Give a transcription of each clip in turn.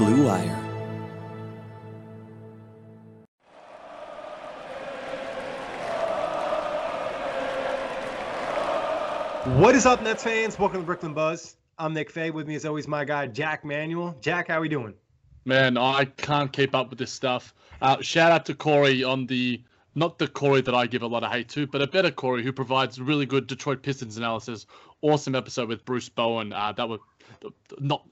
Blue Wire. What is up, Nets fans? Welcome to Brooklyn Buzz. I'm Nick Fay. With me, as always, my guy Jack Manuel. Jack, how are we doing? Man, I can't keep up with this stuff. Uh, shout out to Corey on the not the Corey that I give a lot of hate to, but a better Corey who provides really good Detroit Pistons analysis. Awesome episode with Bruce Bowen. Uh, that was not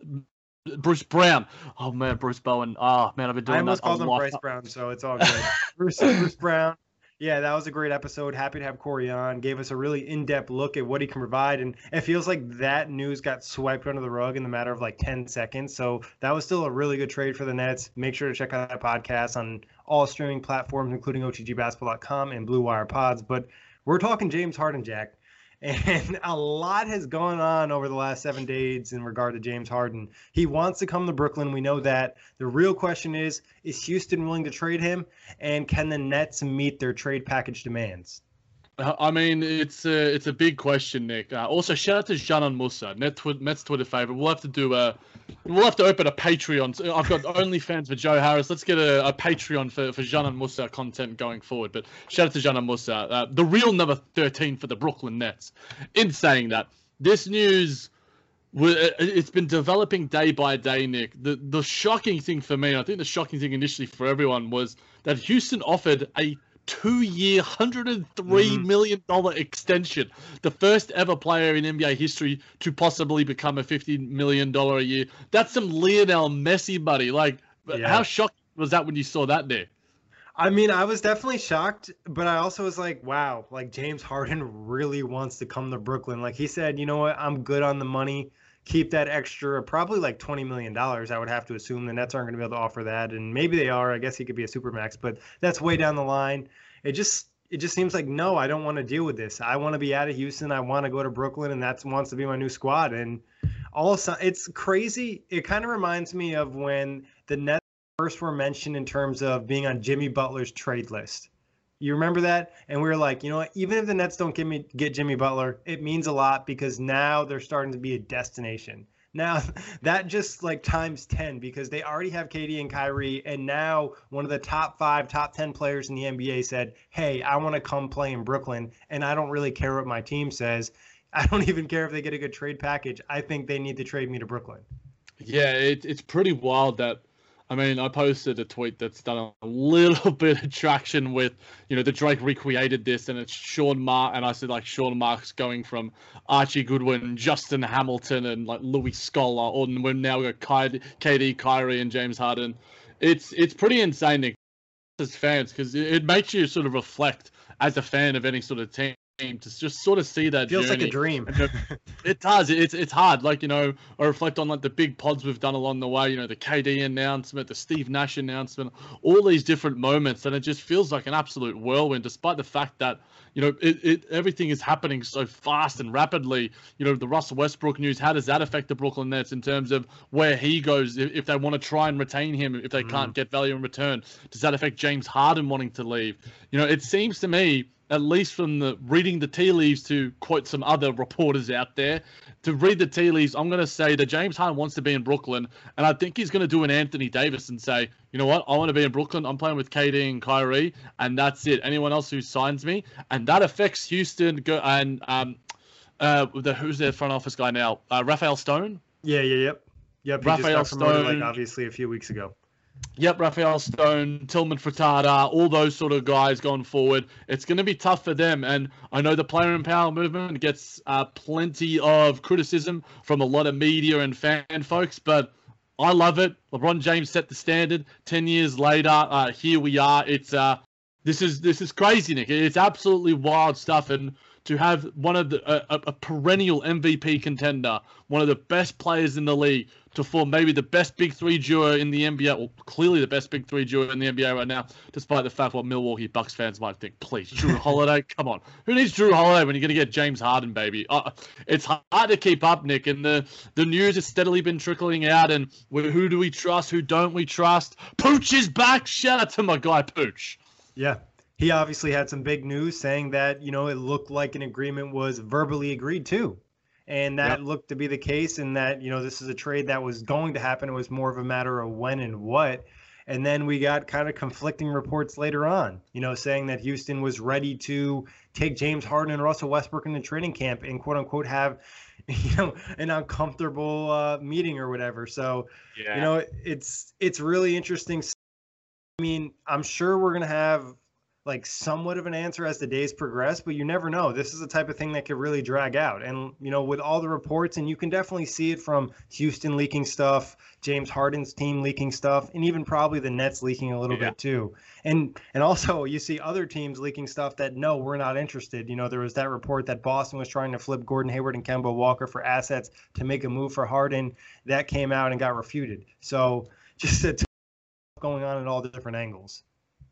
Bruce Brown. Oh man, Bruce Bowen. Oh man, I've been doing I almost called him. Bryce Brown, so it's all good. Bruce, Bruce Brown. Yeah, that was a great episode. Happy to have Corey on. Gave us a really in-depth look at what he can provide, and it feels like that news got swiped under the rug in the matter of like 10 seconds. So that was still a really good trade for the Nets. Make sure to check out that podcast on all streaming platforms, including OTGBasketball.com and Blue Wire Pods. But we're talking James Harden, Jack. And a lot has gone on over the last seven days in regard to James Harden. He wants to come to Brooklyn. We know that. The real question is is Houston willing to trade him? And can the Nets meet their trade package demands? Uh, I mean, it's a it's a big question, Nick. Uh, also, shout out to Dzanan Musa, Net twi- Nets Twitter favorite. We'll have to do a, we'll have to open a Patreon. I've got OnlyFans for Joe Harris. Let's get a, a Patreon for for Dzanan Musa content going forward. But shout out to Dzanan Musa, uh, the real number thirteen for the Brooklyn Nets. In saying that, this news. uh, It's been developing day by day, Nick. The the shocking thing for me, I think the shocking thing initially for everyone was that Houston offered a two-year, hundred and three Mhm. million dollar extension. The first ever player in NBA history to possibly become a fifty million dollar a year. That's some Lionel Messi money. Like, Yeah. how shocked was that when you saw that there? I mean, I was definitely shocked, but I also was like, wow, like James Harden really wants to come to Brooklyn. Like he said, you know what, I'm good on the money. Keep that extra, probably like $20 million. I would have to assume the Nets aren't going to be able to offer that. And maybe they are. I guess he could be a supermax, but that's way down the line. It just, it just seems like, no, I don't want to deal with this. I want to be out of Houston. I want to go to Brooklyn, and that wants to be my new squad. And also, it's crazy. It kind of reminds me of when the Nets first were mentioned in terms of being on Jimmy Butler's trade list. You remember that? And we were like, you know what? Even if the Nets don't get me get Jimmy Butler, it means a lot because now they're starting to be a destination. Now that just like times 10 because they already have KD and Kyrie and now one of the top 5 top 10 players in the NBA said, "Hey, I want to come play in Brooklyn and I don't really care what my team says. I don't even care if they get a good trade package. I think they need to trade me to Brooklyn." Yeah, it, it's pretty wild that I mean, I posted a tweet that's done a little bit of traction with, you know, the Drake recreated this, and it's Sean Mark, and I said like Sean Marks going from Archie Goodwin, Justin Hamilton, and like Luis Scola, or we're now got KD, Kyrie, and James Harden. It's it's pretty insane, as fans, because it, it makes you sort of reflect as a fan of any sort of team to just sort of see that feels journey. like a dream. it does. It's it's hard. Like you know, I reflect on like the big pods we've done along the way. You know, the KD announcement, the Steve Nash announcement, all these different moments, and it just feels like an absolute whirlwind. Despite the fact that you know it, it everything is happening so fast and rapidly. You know, the Russell Westbrook news. How does that affect the Brooklyn Nets in terms of where he goes if, if they want to try and retain him if they mm. can't get value in return? Does that affect James Harden wanting to leave? You know, it seems to me at least from the reading the tea leaves to quote some other reporters out there, to read the tea leaves, I'm going to say that James Harden wants to be in Brooklyn, and I think he's going to do an Anthony Davis and say, you know what, I want to be in Brooklyn. I'm playing with KD and Kyrie, and that's it. Anyone else who signs me, and that affects Houston and um, uh, the who's their front office guy now, uh, Rafael Stone. Yeah, yeah, yep, yep. He Rafael just got Stone, like obviously a few weeks ago. Yep, Rafael Stone, Tillman Fertitta, all those sort of guys going forward. It's going to be tough for them. And I know the player power movement gets uh, plenty of criticism from a lot of media and fan folks, but I love it. LeBron James set the standard. Ten years later, uh, here we are. It's uh, this is this is crazy, Nick. It's absolutely wild stuff. And to have one of the a, a perennial MVP contender, one of the best players in the league, to form maybe the best big three duo in the NBA, well, clearly the best big three duo in the NBA right now, despite the fact what Milwaukee Bucks fans might think. Please, Drew Holiday, come on, who needs Jrue Holiday when you're going to get James Harden, baby? Uh, it's hard to keep up, Nick, and the the news has steadily been trickling out. And who do we trust? Who don't we trust? Pooch is back. Shout out to my guy Pooch. Yeah, he obviously had some big news saying that you know it looked like an agreement was verbally agreed to. And that yep. looked to be the case and that you know this is a trade that was going to happen. It was more of a matter of when and what. And then we got kind of conflicting reports later on you know saying that houston was ready to take james harden and russell westbrook in the training camp and quote unquote have you know an uncomfortable uh, meeting or whatever. So yeah. you know it's it's really interesting. I mean i'm sure we're going to have like somewhat of an answer as the days progress, but you never know. This is the type of thing that could really drag out. And, you know, with all the reports, and you can definitely see it from Houston leaking stuff, James Harden's team leaking stuff, and even probably the Nets leaking a little yeah. bit too. And and also you see other teams leaking stuff that no, we're not interested. You know, there was that report that Boston was trying to flip Gordon Hayward and Kemba Walker for assets to make a move for Harden. That came out and got refuted. So just a t- going on at all the different angles.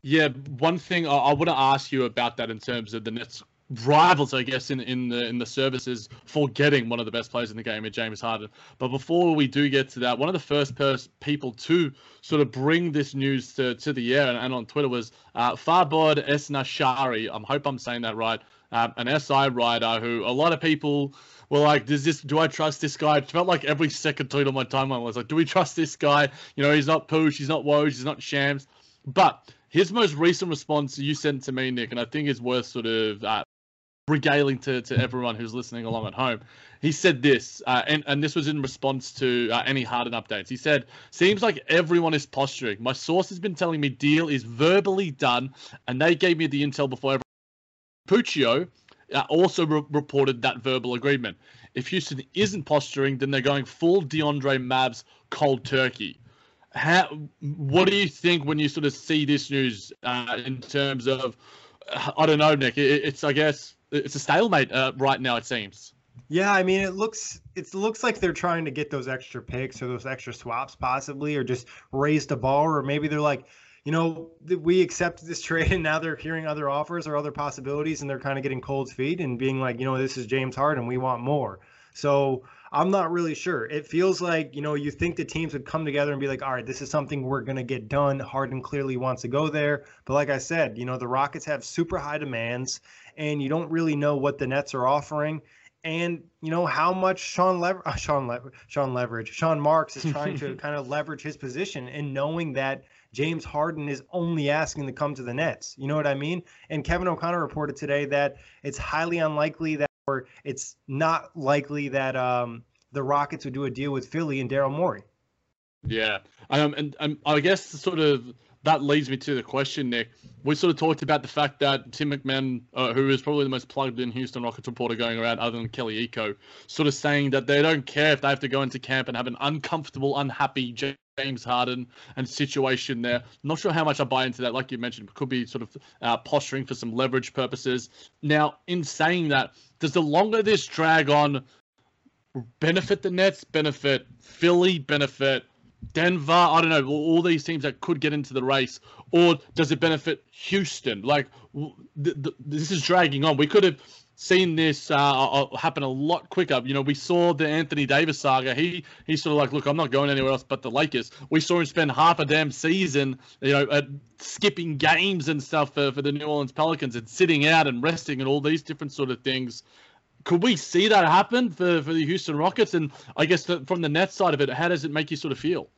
Yeah, one thing I, I want to ask you about that in terms of the Nets rivals, I guess, in, in the in the services for getting one of the best players in the game, James Harden. But before we do get to that, one of the first pers- people to sort of bring this news to, to the air and, and on Twitter was uh, Farbod Esnashari. I hope I'm saying that right. Um, an SI writer who a lot of people were like, "Does this? Do I trust this guy?" It felt like every second tweet on my timeline was like, "Do we trust this guy? You know, he's not Pooch, he's not Woj, he's not Shams." But his most recent response you sent to me, Nick, and I think is worth sort of uh, regaling to, to everyone who's listening along at home. He said this, uh, and, and this was in response to uh, any Harden updates. He said, Seems like everyone is posturing. My source has been telling me deal is verbally done, and they gave me the intel before everyone. Puccio uh, also re- reported that verbal agreement. If Houston isn't posturing, then they're going full DeAndre Mavs cold turkey how, what do you think when you sort of see this news uh, in terms of, I don't know, Nick? It, it's I guess it's a stalemate uh, right now. It seems. Yeah, I mean, it looks it looks like they're trying to get those extra picks or those extra swaps, possibly, or just raise the bar, or maybe they're like, you know, we accepted this trade, and now they're hearing other offers or other possibilities, and they're kind of getting cold feet and being like, you know, this is James Harden, we want more. So I'm not really sure. It feels like, you know, you think the teams would come together and be like, all right, this is something we're going to get done. Harden clearly wants to go there. But like I said, you know, the Rockets have super high demands and you don't really know what the Nets are offering. and you know how much Sean Lever- Sean Lever- Sean leverage Sean Marks is trying to kind of leverage his position and knowing that James Harden is only asking to come to the Nets. You know what I mean? And Kevin O'Connor reported today that it's highly unlikely that or it's not likely that um, the Rockets would do a deal with Philly and Daryl Morey. Yeah, um, and, and I guess sort of that leads me to the question, Nick. We sort of talked about the fact that Tim McMahon, uh, who is probably the most plugged in Houston Rockets reporter going around, other than Kelly Iko, sort of saying that they don't care if they have to go into camp and have an uncomfortable, unhappy James Harden and situation there. Not sure how much I buy into that. Like you mentioned, could be sort of uh, posturing for some leverage purposes. Now, in saying that, does the longer this drag on benefit the Nets, benefit Philly, benefit Denver, I don't know, all these teams that could get into the race, or does it benefit Houston? Like, th- th- this is dragging on. We could have seen this uh, uh, happen a lot quicker. You know, we saw the Anthony Davis saga. He he's sort of like, look, I'm not going anywhere else but the Lakers. We saw him spend half a damn season, you know, at skipping games and stuff for, for the New Orleans Pelicans and sitting out and resting and all these different sort of things could we see that happen for, for the Houston Rockets? And I guess the, from the net side of it, how does it make you sort of feel?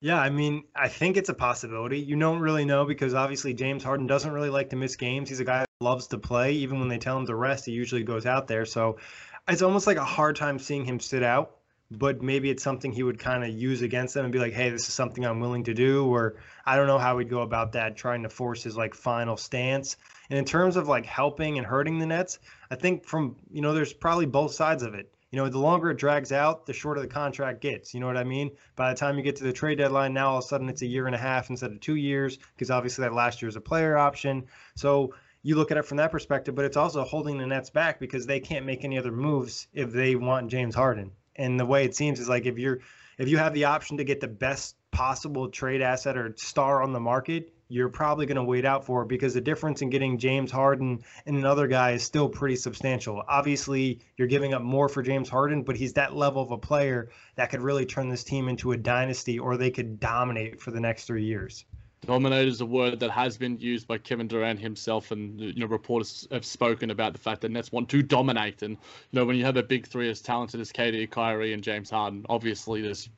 Yeah, I mean, I think it's a possibility. You don't really know because obviously James Harden doesn't really like to miss games. He's a guy that loves to play. Even when they tell him to rest, he usually goes out there. So it's almost like a hard time seeing him sit out. But maybe it's something he would kind of use against them and be like, "Hey, this is something I'm willing to do." Or I don't know how he'd go about that, trying to force his like final stance. And in terms of like helping and hurting the Nets, I think from you know, there's probably both sides of it. You know, the longer it drags out, the shorter the contract gets. You know what I mean? By the time you get to the trade deadline, now all of a sudden it's a year and a half instead of two years, because obviously that last year is a player option. So you look at it from that perspective, but it's also holding the Nets back because they can't make any other moves if they want James Harden. And the way it seems is like if you're if you have the option to get the best possible trade asset or star on the market, you're probably going to wait out for because the difference in getting James Harden and another guy is still pretty substantial. Obviously, you're giving up more for James Harden, but he's that level of a player that could really turn this team into a dynasty or they could dominate for the next three years. Dominate is a word that has been used by Kevin Durant himself, and you know reporters have spoken about the fact that Nets want to dominate. And you know when you have a big three as talented as KD, Kyrie, and James Harden, obviously there's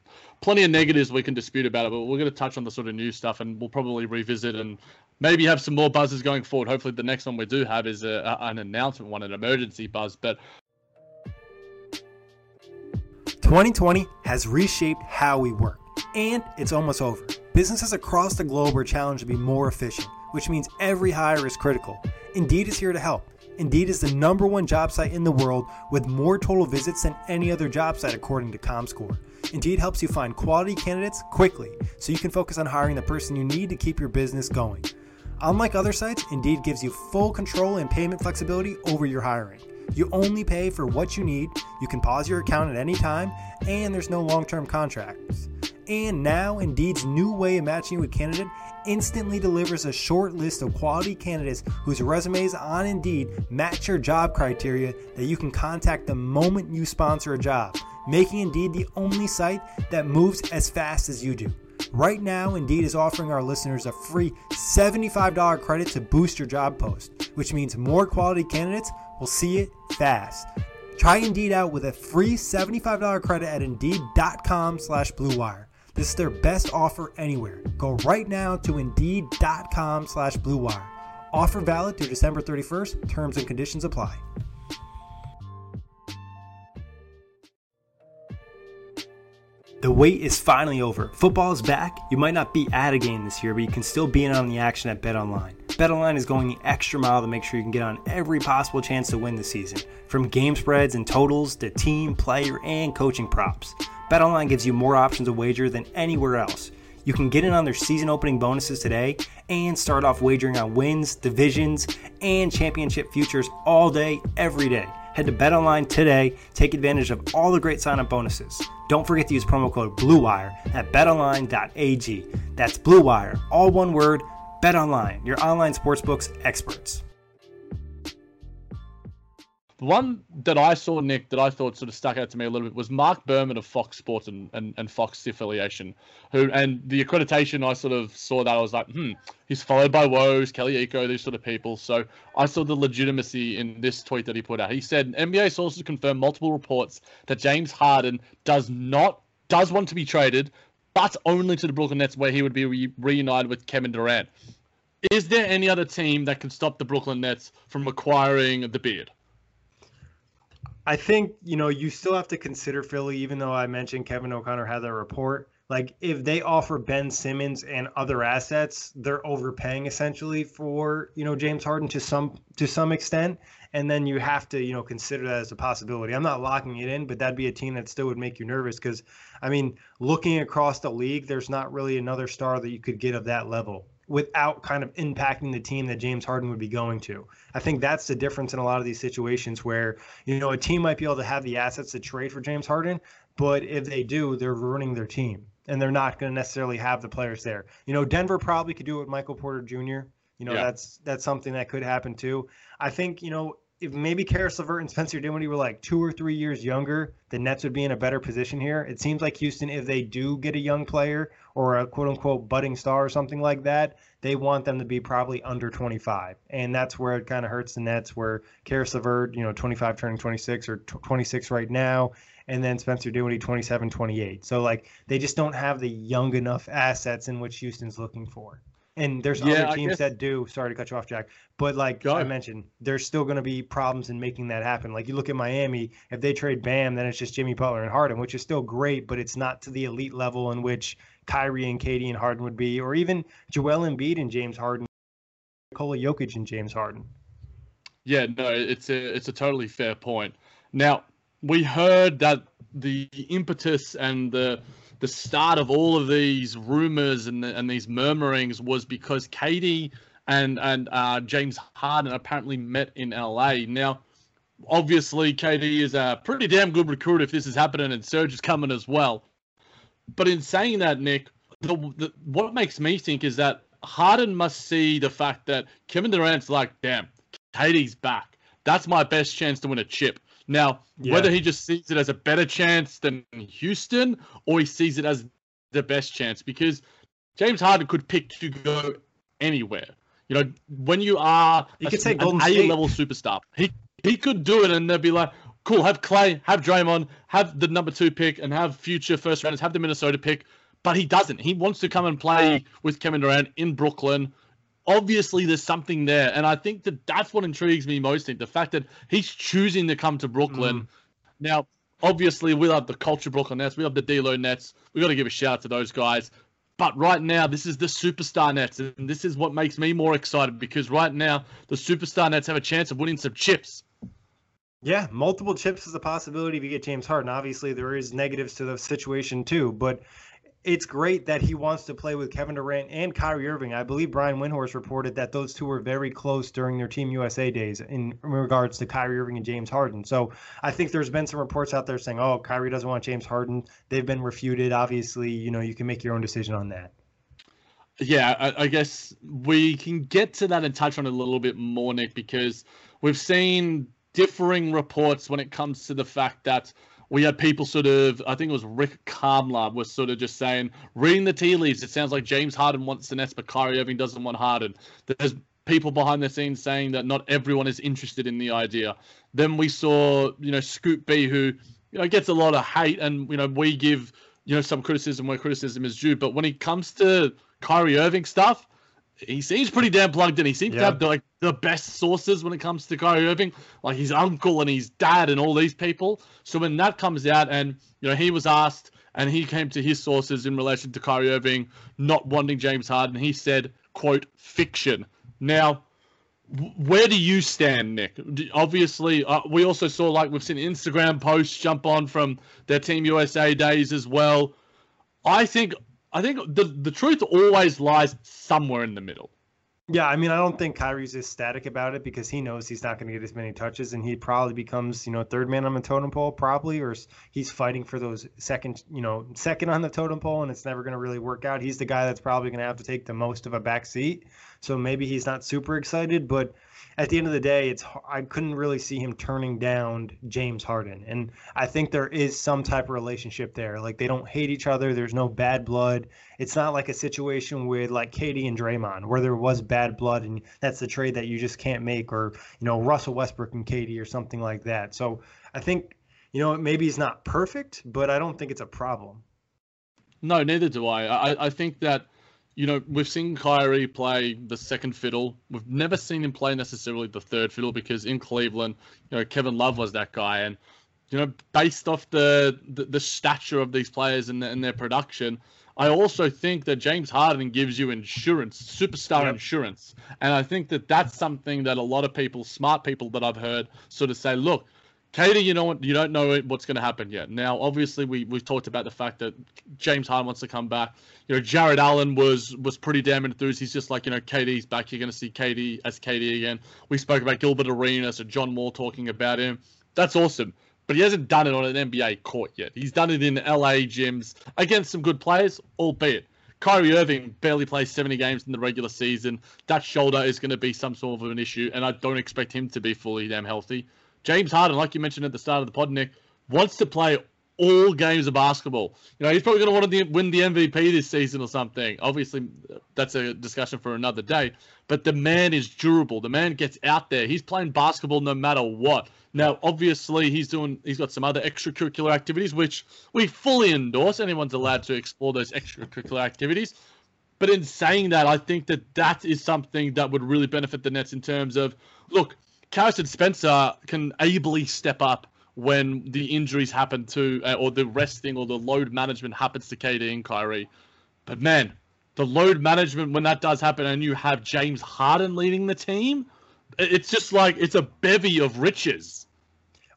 plenty of negatives we can dispute about it. But we're going to touch on the sort of new stuff, and we'll probably revisit and maybe have some more buzzes going forward. Hopefully, the next one we do have is a, an announcement one, an emergency buzz. But 2020 has reshaped how we work, and it's almost over. Businesses across the globe are challenged to be more efficient, which means every hire is critical. Indeed is here to help. Indeed is the number one job site in the world with more total visits than any other job site, according to ComScore. Indeed helps you find quality candidates quickly so you can focus on hiring the person you need to keep your business going. Unlike other sites, Indeed gives you full control and payment flexibility over your hiring. You only pay for what you need, you can pause your account at any time, and there's no long term contracts. And now, Indeed's new way of matching with candidate instantly delivers a short list of quality candidates whose resumes on Indeed match your job criteria that you can contact the moment you sponsor a job, making Indeed the only site that moves as fast as you do. Right now, Indeed is offering our listeners a free $75 credit to boost your job post, which means more quality candidates will see it fast. Try Indeed out with a free $75 credit at Indeed.com slash BlueWire. This is their best offer anywhere. Go right now to Indeed.com slash BlueWire. Offer valid through December 31st. Terms and conditions apply. The wait is finally over. Football is back. You might not be at a game this year, but you can still be in on the action at BetOnline. BetOnline is going the extra mile to make sure you can get on every possible chance to win this season, from game spreads and totals to team, player, and coaching props. BetOnline gives you more options to wager than anywhere else. You can get in on their season opening bonuses today and start off wagering on wins, divisions, and championship futures all day, every day. Head to BetOnline today. Take advantage of all the great sign-up bonuses. Don't forget to use promo code BLUEWIRE at betonline.ag. That's BLUEWIRE, all one word. BetOnline, your online sportsbooks experts. The one that I saw, Nick, that I thought sort of stuck out to me a little bit was Mark Berman of Fox Sports and, and, and Fox affiliation, who and the accreditation I sort of saw that I was like, hmm, he's followed by Woj, Kelly Iko, these sort of people. So I saw the legitimacy in this tweet that he put out. He said NBA sources confirm multiple reports that James Harden does not does want to be traded, but only to the Brooklyn Nets where he would be re- reunited with Kevin Durant. Is there any other team that can stop the Brooklyn Nets from acquiring the beard? I think, you know, you still have to consider Philly, even though I mentioned Kevin O'Connor had that report. Like, if they offer Ben Simmons and other assets, they're overpaying essentially for, you know, James Harden to some to some extent. And then you have to, you know, consider that as a possibility. I'm not locking it in, but that'd be a team that still would make you nervous because, I mean, looking across the league, there's not really another star that you could get of that level without kind of impacting the team that James Harden would be going to. I think that's the difference in a lot of these situations where, you know, a team might be able to have the assets to trade for James Harden, but if they do, they're ruining their team and they're not going to necessarily have the players there. You know, Denver probably could do it with Michael Porter Jr. You know, yeah. that's that's something that could happen too. I think, you know, if maybe Caris LeVert and Spencer Dinwiddie were like two or three years younger, the Nets would be in a better position here. It seems like Houston, if they do get a young player or a quote unquote budding star or something like that, they want them to be probably under 25. And that's where it kind of hurts the Nets, where Caris LeVert, you know, 25 turning 26 or 26 right now, and then Spencer Dinwiddie 27, 28. So like they just don't have the young enough assets in which Houston's looking for. And there's yeah, other teams that do. Sorry to cut you off, Jack. But like I mentioned, there's still going to be problems in making that happen. Like you look at Miami, if they trade Bam, then it's just Jimmy Butler and Harden, which is still great, but it's not to the elite level in which Kyrie and KD and Harden would be, or even Joel Embiid and James Harden, Nikola Jokic and James Harden. Yeah, no, it's a it's a totally fair point. Now we heard that the impetus and the the start of all of these rumors and and these murmurings was because KD and and uh, James Harden apparently met in LA. Now, obviously, KD is a pretty damn good recruit if this is happening, and Serge is coming as well. But in saying that, Nick, the, the, what makes me think is that Harden must see the fact that Kevin Durant's like, damn, KD's back. That's my best chance to win a chip. Now, yeah. whether he just sees it as a better chance than Houston or he sees it as the best chance, because James Harden could pick to go anywhere. You know, when you are you a, could say an A level superstar, he he could do it, and they'd be like, cool, have Klay, have Draymond, have the number two pick, and have future first rounders, have the Minnesota pick. But he doesn't. He wants to come and play with Kevin Durant in Brooklyn obviously there's something there, and I think that that's what intrigues me most. in The fact that he's choosing to come to Brooklyn. Mm. Now, obviously, we love the culture Brooklyn Nets. We love the D'Lo Nets. We've got to give a shout out to those guys. But right now, this is the superstar Nets, and this is what makes me more excited because right now the superstar Nets have a chance of winning some chips. Yeah, multiple chips is a possibility if you get James Harden. Obviously, there is negatives to the situation too, but it's great that he wants to play with Kevin Durant and Kyrie Irving. I believe Brian Windhorst reported that those two were very close during their Team USA days in regards to Kyrie Irving and James Harden. So I think there's been some reports out there saying, "Oh, Kyrie doesn't want James Harden." They've been refuted. Obviously, you know you can make your own decision on that. Yeah, I, I guess we can get to that and touch on it a little bit more, Nick, because we've seen differing reports when it comes to the fact that we had people sort of, I think it was Rick Kamla was sort of just saying, reading the tea leaves, it sounds like James Harden wants but Kyrie Irving doesn't want Harden. There's people behind the scenes saying that not everyone is interested in the idea. Then we saw, you know, Scoop B, who, you know, gets a lot of hate, and, you know, we give, you know, some criticism where criticism is due. But when it comes to Kyrie Irving stuff, he seems pretty damn plugged in. He seems yeah. to have the, like the best sources when it comes to Kyrie Irving, like his uncle and his dad and all these people. So when that comes out, and you know he was asked, and he came to his sources in relation to Kyrie Irving not wanting James Harden, he said, "quote fiction." Now, where do you stand, Nick? Obviously, uh, we also saw like we've seen Instagram posts jump on from their Team USA days as well. I think I think the the truth always lies somewhere in the middle. Yeah, I mean, I don't think Kyrie's ecstatic about it because he knows he's not going to get as many touches, and he probably becomes, you know, third man on the totem pole, probably, or he's fighting for those second, you know, second on the totem pole, and it's never going to really work out. He's the guy that's probably going to have to take the most of a back seat, so maybe he's not super excited, but at the end of the day, it's I couldn't really see him turning down James Harden, and I think there is some type of relationship there. Like they don't hate each other. There's no bad blood. It's not like a situation with like KD and Draymond where there was bad blood, and that's the trade that you just can't make, or you know Russell Westbrook and KD or something like that. So I think you know maybe he's not perfect, but I don't think it's a problem. No, neither do I. I, I think that you know, we've seen Kyrie play the second fiddle. We've never seen him play necessarily the third fiddle because in Cleveland, you know, Kevin Love was that guy. And, you know, based off the, the, the stature of these players and, the, and their production, I also think that James Harden gives you insurance, superstar yep. insurance. And I think that that's something that a lot of people, smart people that I've heard, sort of say, look, KD, you know? You don't know what's going to happen yet. Now, obviously, we we've talked about the fact that James Harden wants to come back. You know, Jarrett Allen was was pretty damn enthused. He's just like, you know, KD's back. You're going to see KD as KD again. We spoke about Gilbert Arenas and John Wall talking about him. That's awesome. But he hasn't done it on an NBA court yet. He's done it in LA gyms against some good players, albeit. Kyrie Irving barely plays 70 games in the regular season. That shoulder is going to be some sort of an issue, and I don't expect him to be fully damn healthy. James Harden, like you mentioned at the start of the pod, Nick, wants to play all games of basketball. You know, he's probably going to want to win the MVP this season or something. Obviously, that's a discussion for another day. But the man is durable. The man gets out there. He's playing basketball no matter what. Now, obviously, he's doing. He's got some other extracurricular activities, which we fully endorse. Anyone's allowed to explore those extracurricular activities. But in saying that, I think that that is something that would really benefit the Nets in terms of look. Carson Spencer can ably step up when the injuries happen to, uh, or the resting or the load management happens to KD and Kyrie. But man, the load management when that does happen, and you have James Harden leading the team, it's just like it's a bevy of riches.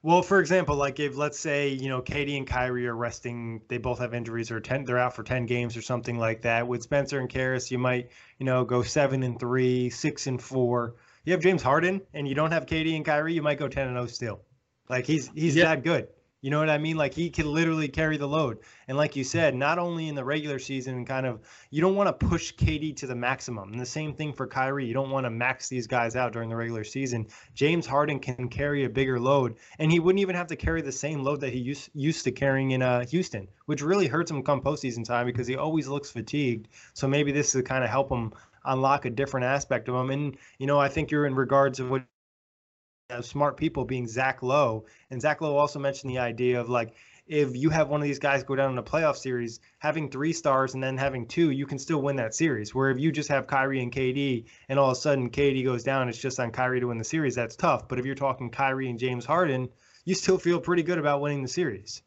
Well, for example, like if let's say you know KD and Kyrie are resting, they both have injuries or ten, they're out for ten games or something like that. With Spencer and Caris, you might you know go seven and three, six and four you have James Harden and you don't have KD and Kyrie, you might go 10 and 0 still. Like he's he's yeah. that good. You know what I mean? Like he can literally carry the load. And like you said, not only in the regular season, kind of, you don't want to push KD to the maximum. And the same thing for Kyrie. You don't want to max these guys out during the regular season. James Harden can carry a bigger load, and he wouldn't even have to carry the same load that he used used to carrying in uh, Houston, which really hurts him come postseason time because he always looks fatigued. So maybe this to kind of help him unlock a different aspect of them. And you know, I think you're in regards of what you smart people being Zach Lowe, and Zach Lowe also mentioned the idea of like if you have one of these guys go down in a playoff series, having three stars and then having two, you can still win that series. Where if you just have Kyrie and KD and all of a sudden KD goes down, it's just on Kyrie to win the series, that's tough. But if you're talking Kyrie and James Harden, you still feel pretty good about winning the series.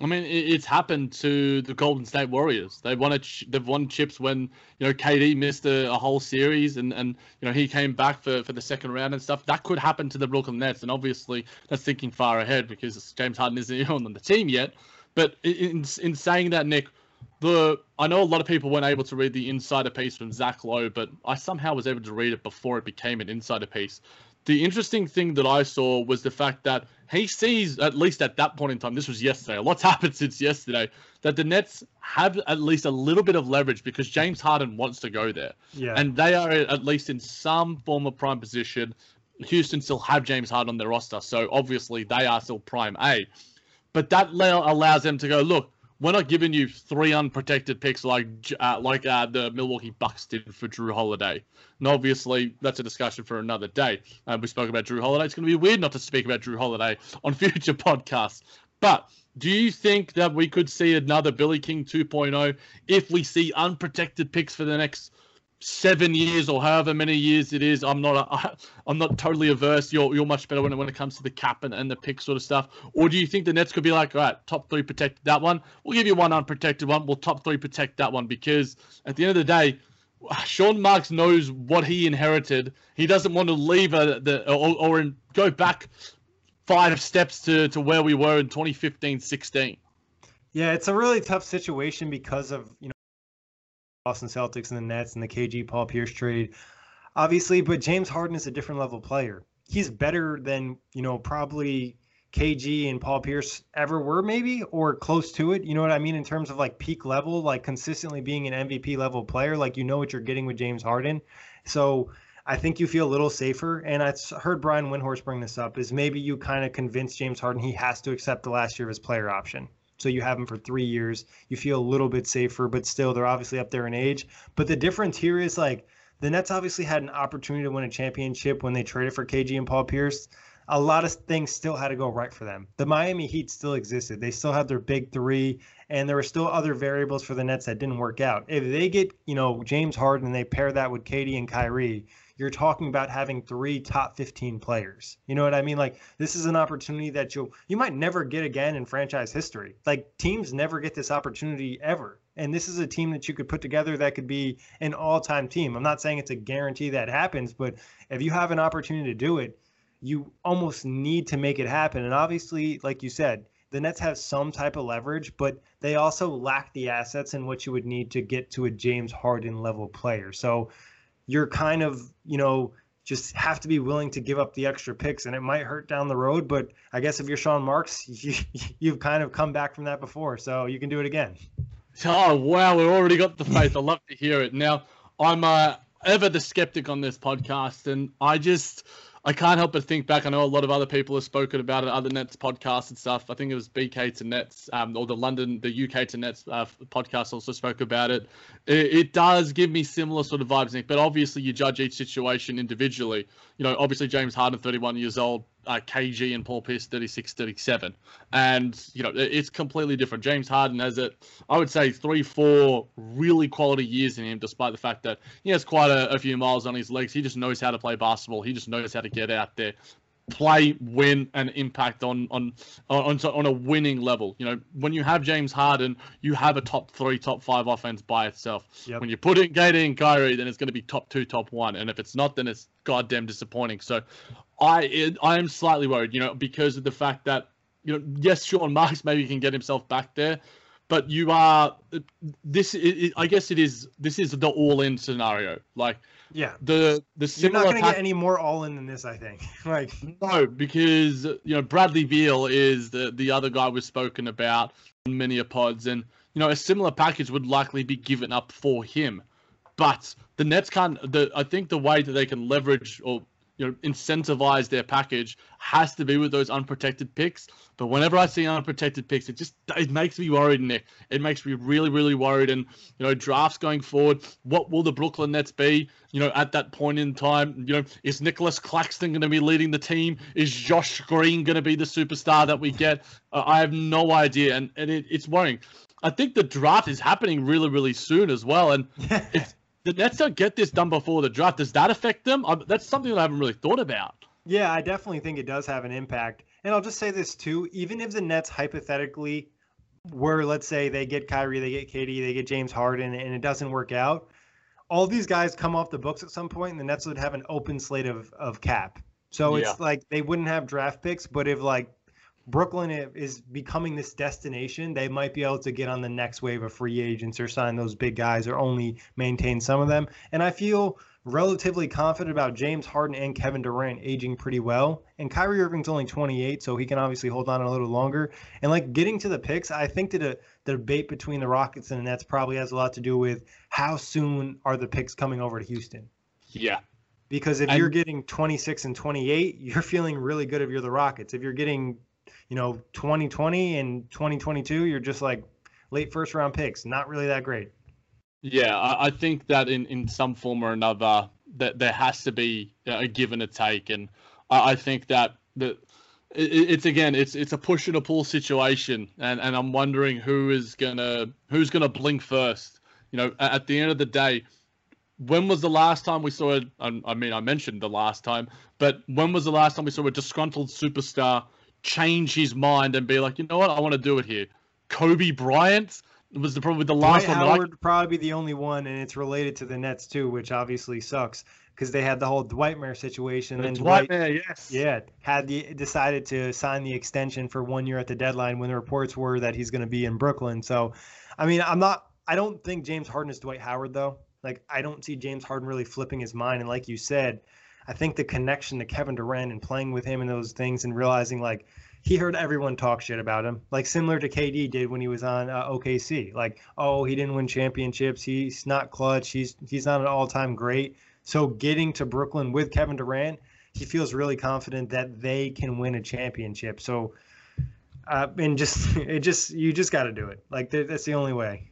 I mean, it's happened to the Golden State Warriors. They won a they've won chips when you know KD missed a, a, whole series, and, and you know he came back for, for the second round and stuff. That could happen to the Brooklyn Nets, and obviously that's thinking far ahead because James Harden isn't even on the team yet. But in in saying that, Nick, the I know a lot of people weren't able to read the insider piece from Zach Lowe, but I somehow was able to read it before it became an insider piece. The interesting thing that I saw was the fact that he sees, at least at that point in time, this was yesterday, a lot's happened since yesterday, that the Nets have at least a little bit of leverage because James Harden wants to go there. Yeah. And they are at least in some form of prime position. Houston still have James Harden on their roster, so obviously they are still prime A. But that allows them to go, look, we're not giving you three unprotected picks like uh, like uh, the Milwaukee Bucks did for Jrue Holiday. And obviously, that's a discussion for another day. Uh, we spoke about Jrue Holiday. It's going to be weird not to speak about Jrue Holiday on future podcasts. But do you think that we could see another Billy King 2.0 if we see unprotected picks for the next seven years or however many years it is. I'm not I'm not totally averse. You're you're much better when it, when it comes to the cap and, and the pick sort of stuff. Or do you think the Nets could be like, all right, top three protected that one. We'll give you one unprotected one. We'll top three protect that one because at the end of the day. Sean Marks knows what he inherited. He doesn't want to leave a, the or, or in, go back five steps to, to where we were in 2015-16. Yeah, it's a really tough situation because of you know Boston Celtics and the Nets and the KG Paul Pierce trade, obviously. But James Harden is a different level player. He's better than you know probably KG and Paul Pierce ever were, maybe or close to it. You know what I mean in terms of like peak level, like consistently being an MVP level player. Like you know what you're getting with James Harden. So I think you feel a little safer. And I heard Brian Windhorst bring this up is maybe you kind of convince James Harden he has to accept the last year of his player option. So you have them for three years. You feel a little bit safer, but still they're obviously up there in age. But the difference here is like the Nets obviously had an opportunity to win a championship when they traded for KG and Paul Pierce. A lot of things still had to go right for them. The Miami Heat still existed. They still had their big three, and there were still other variables for the Nets that didn't work out. If they get, you know, James Harden and they pair that with KD and Kyrie, you're talking about having three top 15 players. You know what I mean? Like this is an opportunity that you you might never get again in franchise history. Like teams never get this opportunity ever. And this is a team that you could put together that could be an all-time team. I'm not saying it's a guarantee that happens, but if you have an opportunity to do it, you almost need to make it happen. And obviously, like you said, the Nets have some type of leverage, but they also lack the assets and what you would need to get to a James Harden level player. So you're kind of, you know, just have to be willing to give up the extra picks and it might hurt down the road. But I guess if you're Sean Marks, you, you've kind of come back from that before. So you can do it again. Oh, wow. We've already got the faith. I love to hear it. Now, I'm uh, ever the skeptic on this podcast, and I just I can't help but think back. I know a lot of other people have spoken about it, other Nets podcasts and stuff. I think it was BK to Nets, um, or the London, the UK to Nets uh, podcast also spoke about it. it. it. does give me similar sort of vibes, Nick. But obviously, you judge each situation individually. You know, obviously James Harden, 31 years old, uh, KG and Paul Pierce 36, 37. And, you know, it's completely different. James Harden has it, I would say, three, four really quality years in him, despite the fact that he has quite a, a few miles on his legs. He just knows how to play basketball. He just knows how to get out there play, win, and impact on on on on a winning level. You know, when you have James Harden, you have a top three, top five offense by itself. Yep. When you put in KD and Kyrie, then it's going to be top two, top one, and if it's not, then it's goddamn disappointing. So, I it, I am slightly worried, you know, because of the fact that you know, yes, Sean Marks maybe can get himself back there, but you are this. It, I guess it is. This is the all-in scenario. Like, yeah, the the similar you're not going to get any more all-in than this. I think. like, no, because you know Bradley Beal is the the other guy we've spoken about in many pods, and you know a similar package would likely be given up for him. But the Nets can't. The I think the way that they can leverage or you know incentivize their package has to be with those unprotected picks. But whenever I see unprotected picks, it just it makes me worried, Nick. It makes me really, really worried. And you know, drafts going forward, what will the Brooklyn Nets be? You know, at that point in time, you know, is Nicolas Claxton going to be leading the team? Is Josh Green going to be the superstar that we get? Uh, I have no idea, and and it, it's worrying. I think the draft is happening really, really soon as well, and it's the Nets don't get this done before the draft. Does that affect them? Um, that's something that I haven't really thought about. Yeah, I definitely think it does have an impact. And I'll just say this too: even if the Nets hypothetically were, let's say, they get Kyrie, they get KD, they get James Harden, and it doesn't work out, all these guys come off the books at some point, and the Nets would have an open slate of of cap. So yeah. it's like they wouldn't have draft picks, but if like Brooklyn is becoming this destination, they might be able to get on the next wave of free agents or sign those big guys or only maintain some of them. And I feel relatively confident about James Harden and Kevin Durant aging pretty well. And Kyrie Irving's only 28, so he can obviously hold on a little longer. And like getting to the picks, I think that a, the debate between the Rockets and the Nets probably has a lot to do with how soon are the picks coming over to Houston. Yeah. Because if you're getting 26 and 28, you're feeling really good if you're the Rockets. If you're getting you know 2020 and 2022 you're just like late first round picks not really that great. Yeah i, I think that in, in some form or another that there has to be a give and a take. And i, I think that the it's again it's it's a push and a pull situation. And and i'm wondering who is gonna who's gonna blink first. You know at the end of the day when was the last time we saw it i mean i mentioned the last time but when was the last time we saw a disgruntled superstar change his mind and be like, you know what, I want to do it here. Kobe Bryant was the probably the last Dwight one. Howard would probably be the only one, and it's related to the Nets too, which obviously sucks because they had the whole Dwight Dwightmare situation. And Dwight, Dwight yes, yeah, had the decided to sign the extension for one year at the deadline when the reports were that he's going to be in Brooklyn. So, I mean, I'm not. I don't think James Harden is Dwight Howard though. Like, I don't see James Harden really flipping his mind. And like you said, I think the connection to Kevin Durant and playing with him and those things and realizing like he heard everyone talk shit about him, like similar to KD did when he was on uh, OKC. Like, oh, he didn't win championships. He's not clutch. He's he's not an all-time great. So getting to Brooklyn with Kevin Durant, he feels really confident that they can win a championship. So, uh, and just it just you just got to do it. Like that's the only way.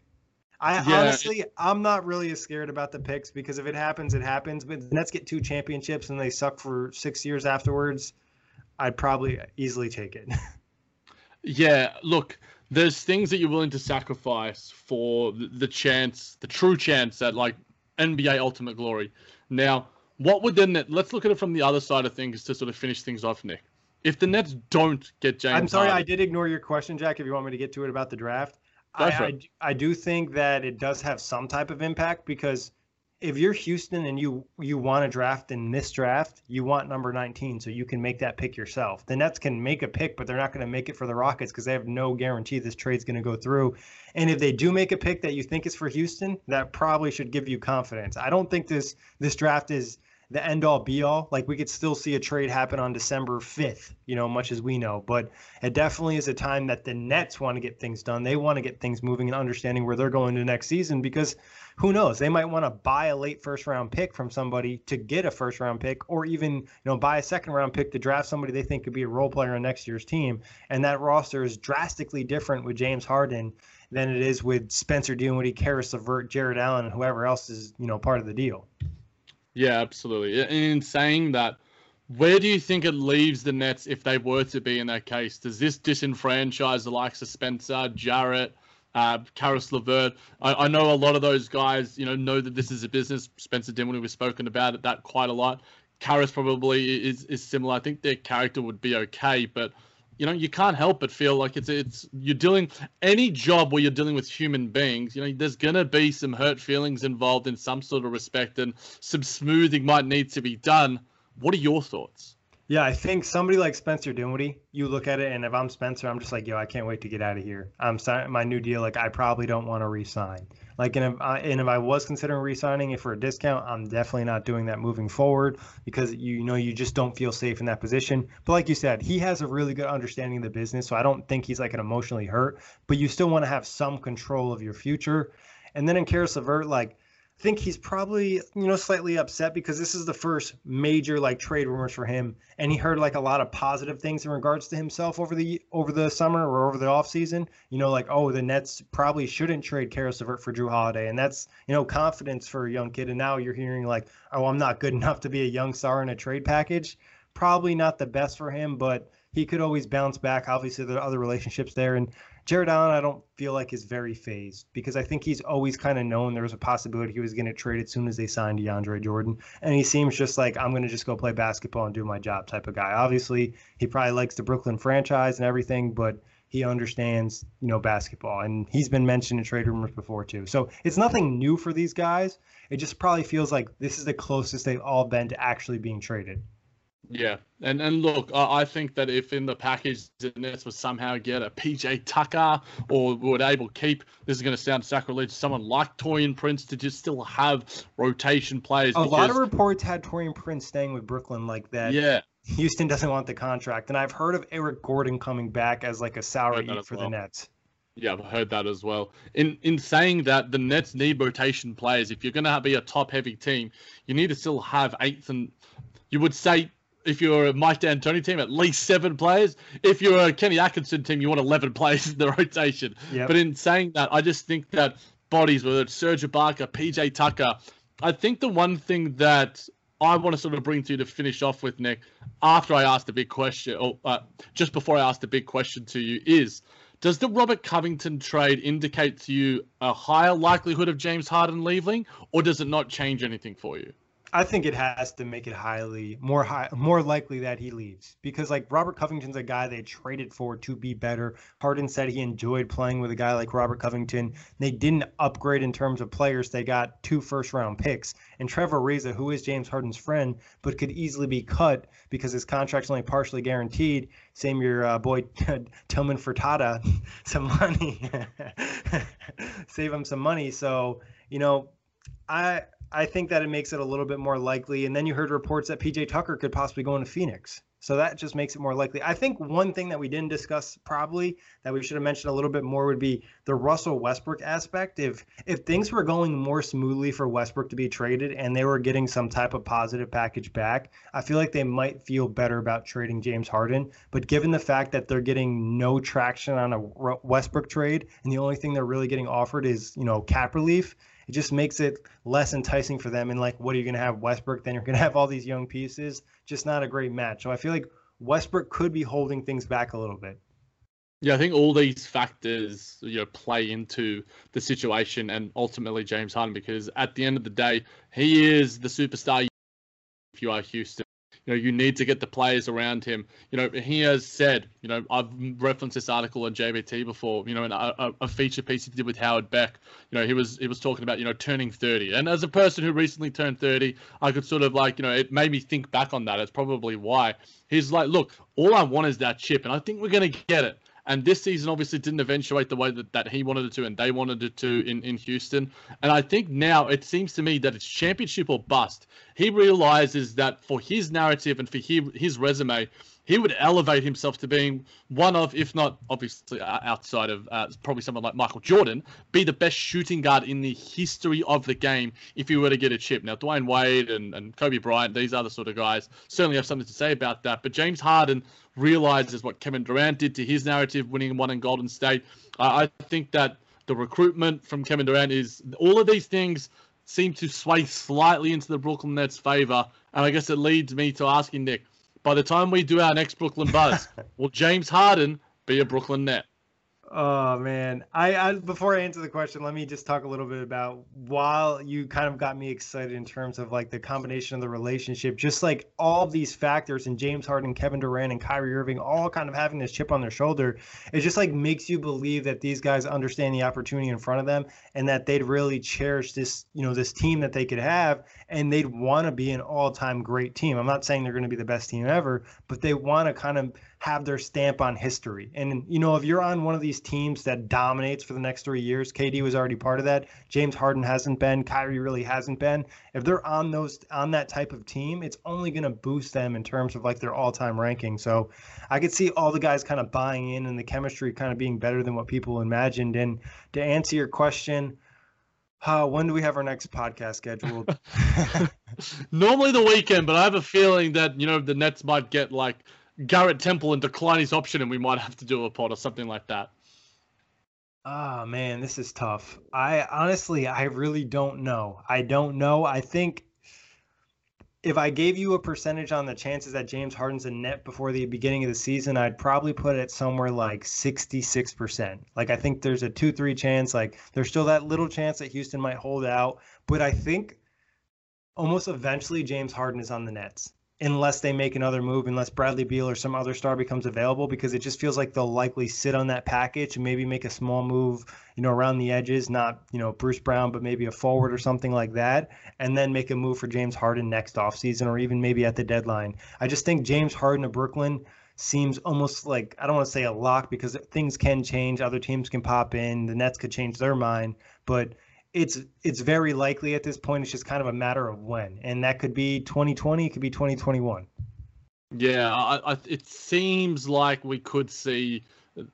I yeah. honestly, I'm not really as scared about the picks because if it happens, it happens. But the Nets get two championships and they suck for six years afterwards. I'd probably easily take it. yeah, look, there's things that you're willing to sacrifice for the chance, the true chance at like NBA Ultimate Glory. Now, what would the then? Let's look at it from the other side of things to sort of finish things off, Nick. If the Nets don't get James, I'm sorry, Harden, I did ignore your question, Jack. If you want me to get to it about the draft, I, I, I do think that it does have some type of impact because if you're Houston and you you want to draft in this draft, you want number 19 so you can make that pick yourself. The Nets can make a pick, but they're not going to make it for the Rockets because they have no guarantee this trade's going to go through. And if they do make a pick that you think is for Houston, that probably should give you confidence. I don't think this this draft is the end all be all. Like we could still see a trade happen on December 5th, you know, much as we know. But it definitely is a time that the Nets want to get things done. They want to get things moving and understanding where they're going to next season because who knows? They might want to buy a late first round pick from somebody to get a first round pick or even, you know, buy a second round pick to draft somebody they think could be a role player on next year's team. And that roster is drastically different with James Harden than it is with Spencer Dinwiddie, Caris LeVert, Jarrett Allen, and whoever else is, you know, part of the deal. Yeah, absolutely. In saying that, where do you think it leaves the Nets if they were to be in that case? Does this disenfranchise the likes of Spencer, Jarrett, uh, Caris LeVert? I, I, know a lot of those guys, you know, know that this is a business. Spencer Dinwiddie, we've spoken about it, that quite a lot. Caris probably is, is similar. I think their character would be okay, but you know you can't help but feel like it's it's you're dealing any job where you're dealing with human beings you know there's to be some hurt feelings involved in some sort of respect and some smoothing might need to be done. What are your thoughts yeah, I think somebody like Spencer Dinwiddie, you look at it, and if I'm Spencer, I'm just like, yo, I can't wait to get out of here. I'm signing my new deal. Like, I probably don't want to resign. Like, and if I, and if I was considering resigning it for a discount, I'm definitely not doing that moving forward because you know you just don't feel safe in that position. But like you said, he has a really good understanding of the business, so I don't think he's like an emotionally hurt. But you still want to have some control of your future. And then in Caris LeVert, like think he's probably you know slightly upset because this is the first major like trade rumors for him and he heard like a lot of positive things in regards to himself over the over the summer or over the off season. You know like oh the nets probably shouldn't trade Caris LeVert for Jrue Holiday and that's you know confidence for a young kid. And now you're hearing like oh I'm not good enough to be a young star in a trade package. Probably not the best for him but he could always bounce back. Obviously there are other relationships there and Jarrett Allen, I don't feel like is very phased because I think he's always kind of known there was a possibility he was going to trade as soon as they signed DeAndre Jordan. And he seems just like, I'm going to just go play basketball and do my job type of guy. Obviously, he probably likes the Brooklyn franchise and everything, but he understands, you know, basketball. And he's been mentioned in trade rumors before, too. So it's nothing new for these guys. It just probably feels like this is the closest they've all been to actually being traded. Yeah, and and look, I, I think that if in the package the Nets would somehow get a PJ Tucker or would able keep this is going to sound sacrilege, someone like Taurean Prince to just still have rotation players. A because, lot of reports had Taurean Prince staying with Brooklyn like that. Yeah, Houston doesn't want the contract, and I've heard of Eric Gordon coming back as like a salary for well. the Nets. Yeah, I've heard that as well. In in saying that, the Nets need rotation players. If you're going to be a top heavy team, you need to still have eighth and you would say if you're a Mike D'Antoni team, at least seven players. If you're a Kenny Atkinson team, you want 11 players in the rotation. Yep. But in saying that, I just think that bodies, whether it's Serge Ibaka, PJ Tucker, I think the one thing that I want to sort of bring to you to finish off with, Nick, after I asked the big question, or uh, just before I asked the big question to you, is does the Robert Covington trade indicate to you a higher likelihood of James Harden leaving, or does it not change anything for you? I think it has to make it highly more high more likely that he leaves because like Robert Covington's a guy they traded for to be better. Harden said he enjoyed playing with a guy like Robert Covington. They didn't upgrade in terms of players. They got two first round picks and Trevor Ariza, who is James Harden's friend, but could easily be cut because his contract's only partially guaranteed. Same your uh, boy Tillman Fertitta some money, save him some money. So you know, I I think that it makes it a little bit more likely. And then you heard reports that PJ Tucker could possibly go into Phoenix. So that just makes it more likely. I think one thing that we didn't discuss probably that we should have mentioned a little bit more would be the Russell Westbrook aspect. If if things were going more smoothly for Westbrook to be traded and they were getting some type of positive package back, I feel like they might feel better about trading James Harden. But given the fact that they're getting no traction on a Westbrook trade and the only thing they're really getting offered is, you know, cap relief, it just makes it less enticing for them. And like, what are you going to have Westbrook? Then you're going to have all these young pieces. Just not a great match. So I feel like Westbrook could be holding things back a little bit. Yeah, I think all these factors you know play into the situation and ultimately James Harden because at the end of the day, he is the superstar if you are Houston. You know, you need to get the players around him. You know, he has said, you know, I've referenced this article on JBT before. You know, and a, a feature piece he did with Howard Beck. You know, he was he was talking about you know turning 30. And as a person who recently turned 30, I could sort of like you know it made me think back on that. It's probably why he's like, look, all I want is that chip, and I think we're gonna get it. And this season obviously didn't eventuate the way that, that he wanted it to and they wanted it to in, in Houston. And I think now it seems to me that it's championship or bust. He realizes that for his narrative and for his, his resume, he would elevate himself to being one of, if not obviously outside of uh, probably someone like Michael Jordan, be the best shooting guard in the history of the game if he were to get a chip. Now, Dwyane Wade and, and Kobe Bryant, these other sort of guys certainly have something to say about that. But James Harden realizes what Kevin Durant did to his narrative, winning one in Golden State. I think that the recruitment from Kevin Durant is all of these things seem to sway slightly into the Brooklyn Nets' favor. And I guess it leads me to asking Nick, by the time we do our next Brooklyn Buzz, will James Harden be a Brooklyn Net? Oh man, I, I before I answer the question, let me just talk a little bit about while you kind of got me excited in terms of like the combination of the relationship, just like all these factors and James Harden, Kevin Durant, and Kyrie Irving all kind of having this chip on their shoulder, it just like makes you believe that these guys understand the opportunity in front of them and that they'd really cherish this, you know, this team that they could have and they'd want to be an all-time great team. I'm not saying they're going to be the best team ever, but they want to kind of have their stamp on history. And you know, if you're on one of these teams that dominates for the next three years, KD was already part of that. James Harden hasn't been. Kyrie really hasn't been. If they're on those on that type of team, it's only going to boost them in terms of like their all-time ranking. So I could see all the guys kind of buying in and the chemistry kind of being better than what people imagined. And to answer your question. Uh, when do we have our next podcast scheduled? Normally the weekend, but I have a feeling that you know the Nets might get like Garrett Temple and decline his option, and we might have to do a pod or something like that. Ah, oh, man, this is tough. I honestly, I really don't know. I don't know. I think if I gave you a percentage on the chances that James Harden's a net before the beginning of the season, I'd probably put it somewhere like 66%. Like, I think there's a 2 3 chance. Like, there's still that little chance that Houston might hold out. But I think almost eventually James Harden is on the Nets unless they make another move, unless Bradley Beal or some other star becomes available, because it just feels like they'll likely sit on that package and maybe make a small move, you know, around the edges, not, you know, Bruce Brown, but maybe a forward or something like that, and then make a move for James Harden next offseason or even maybe at the deadline. I just think James Harden of Brooklyn seems almost like I don't want to say a lock because things can change, other teams can pop in, the Nets could change their mind, but it's it's very likely at this point. It's just kind of a matter of when, and that could be 2020, it could be 2021. Yeah, I, I, it seems like we could see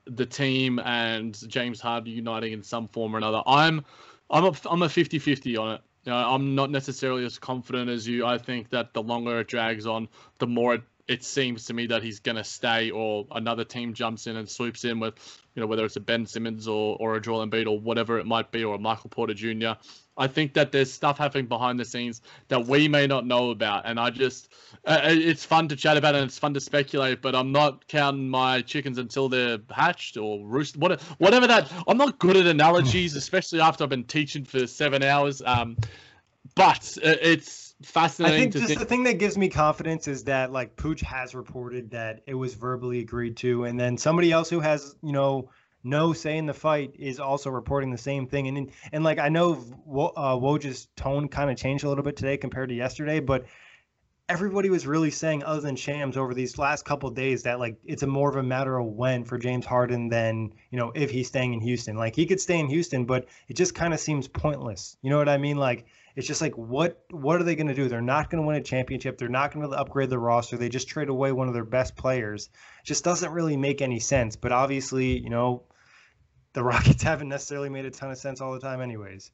the team and James Harden uniting in some form or another. I'm I'm a, I'm a 50-50 on it. You know, I'm not necessarily as confident as you. I think that the longer it drags on, the more it it seems to me that he's going to stay or another team jumps in and swoops in with, you know, whether it's a Ben Simmons or, or a Joel Embiid or whatever it might be or a Michael Porter Jr. I think that there's stuff happening behind the scenes that we may not know about. And I just, uh, it's fun to chat about and it's fun to speculate, but I'm not counting my chickens until they're hatched or roosted, whatever that. I'm not good at analogies, especially after I've been teaching for seven hours. Um, but uh, it's, fascinating. I think just think. the thing that gives me confidence is that like Pooch has reported that it was verbally agreed to, and then somebody else who has you know no say in the fight is also reporting the same thing. And and like I know uh, Woj's tone kind of changed a little bit today compared to yesterday, but everybody was really saying other than Shams over these last couple days that like it's a more of a matter of when for James Harden than you know if he's staying in Houston. Like he could stay in Houston, but it just kind of seems pointless. You know what I mean? Like It's just like what what are they going to do? They're not going to win a championship. They're not going to upgrade the roster. They just trade away one of their best players. It just doesn't really make any sense. But obviously, you know, the Rockets haven't necessarily made a ton of sense all the time, anyways.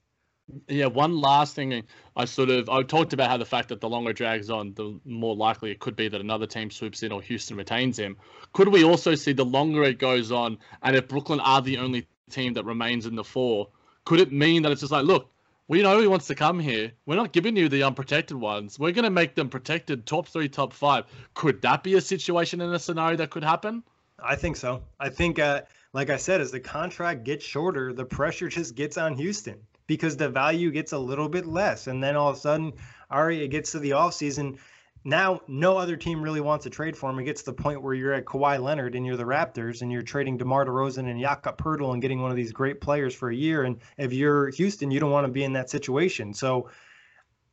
Yeah, one last thing I sort of I talked about how the fact that the longer drags on, the more likely it could be that another team swoops in or Houston retains him. Could we also see the longer it goes on, and if Brooklyn are the only team that remains in the four, could it mean that it's just like, look, we know he wants to come here. We're not giving you the unprotected ones. We're going to make them protected top three, top five. Could that be a situation in a scenario that could happen? I think so. I think, uh, like I said, as the contract gets shorter, the pressure just gets on Houston because the value gets a little bit less. And then all of a sudden, Ari, it gets to the offseason. Now, no other team really wants to trade for him. It gets to the point where you're at Kawhi Leonard and you're the Raptors and you're trading DeMar DeRozan and Jakob Poeltl and getting one of these great players for a year. And if you're Houston, you don't want to be in that situation. So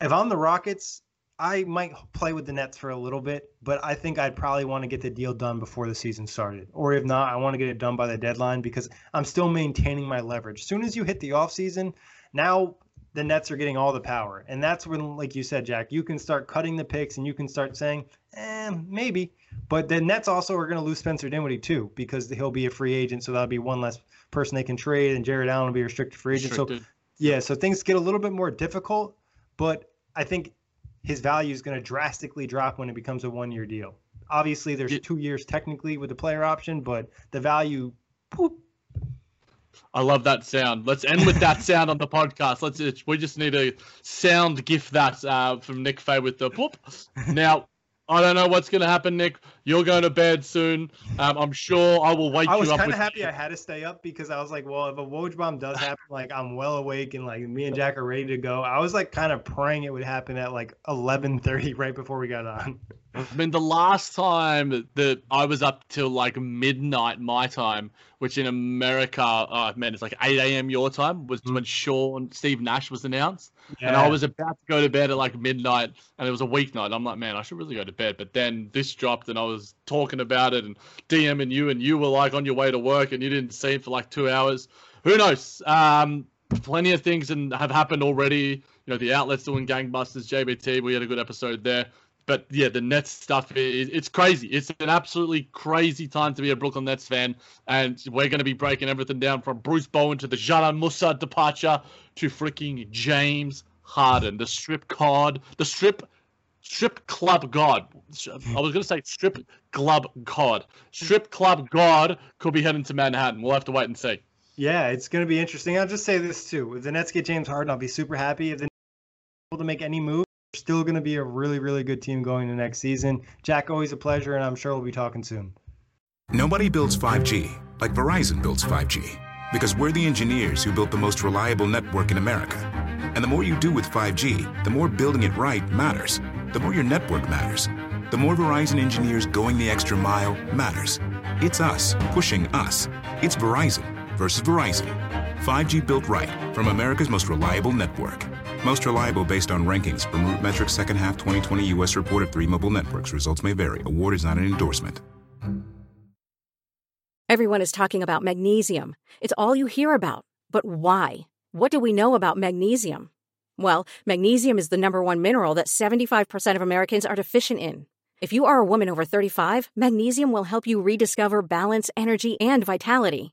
if I'm the Rockets, I might play with the Nets for a little bit, but I think I'd probably want to get the deal done before the season started. Or if not, I want to get it done by the deadline because I'm still maintaining my leverage. As soon as you hit the offseason, now the Nets are getting all the power. And that's when, like you said, Jack, you can start cutting the picks and you can start saying, eh, maybe. But the Nets also are going to lose Spencer Dinwiddie too because he'll be a free agent. So that'll be one less person they can trade. And Jarrett Allen will be a restricted free agent. Restricted. So, yeah, so things get a little bit more difficult. But I think his value is going to drastically drop when it becomes a one year deal. Obviously, there's two years technically with the player option, but the value, poop, I love that sound. Let's end with that sound on the podcast. Let's. We just need a sound gift that uh, from Nick Fay with the poop. Now, I don't know what's going to happen, Nick. You're going to bed soon. Um, I'm sure I will wake you up. I was kind of happy I had to stay up because I was like, well, if a Woj bomb does happen, like I'm well awake and like me and Jack are ready to go. I was like kind of praying it would happen at like 11:30 right before we got on. I mean, the last time that I was up till like midnight my time, which in America, oh man, it's like 8 a.m. your time, was mm. when Sean Steve Nash was announced. Yeah. And I was about to go to bed at like midnight, and it was a weeknight. I'm like, man, I should really go to bed. But then this dropped, and I was talking about it and DMing you, and you were like on your way to work, and you didn't see it for like two hours. Who knows? Um, plenty of things and have happened already. You know, the outlets doing gangbusters, JBT. We had a good episode there but yeah, the Nets stuff it's crazy. It's an absolutely crazy time to be a Brooklyn Nets fan, and we're going to be breaking everything down from Bruce Brown to the Dzanan Musa departure to freaking James Harden, the strip card, the strip strip club god. I was going to say strip club god. Strip club god could be heading to Manhattan. We'll have to wait and see. Yeah, it's going to be interesting. I'll just say this too: if the Nets get James Harden, I'll be super happy. If the Nets able to make any move still going to be a really, really good team going to next season. Jack, always a pleasure, and I'm sure we'll be talking soon. Nobody builds 5G like Verizon builds 5G because we're the engineers who built the most reliable network in America. And the more you do with 5G, the more building it right matters. The more your network matters. The more Verizon engineers going the extra mile matters. It's us pushing us. It's Verizon versus Verizon. 5G built right from America's most reliable network. Most reliable based on rankings from RootMetrics second half 2020 U.S. report of three mobile networks. Results may vary. Award is not an endorsement. Everyone is talking about magnesium. It's all you hear about. But why? What do we know about magnesium? Well, magnesium is the number one mineral that 75% of Americans are deficient in. If you are a woman over 35, magnesium will help you rediscover balance, energy, and vitality.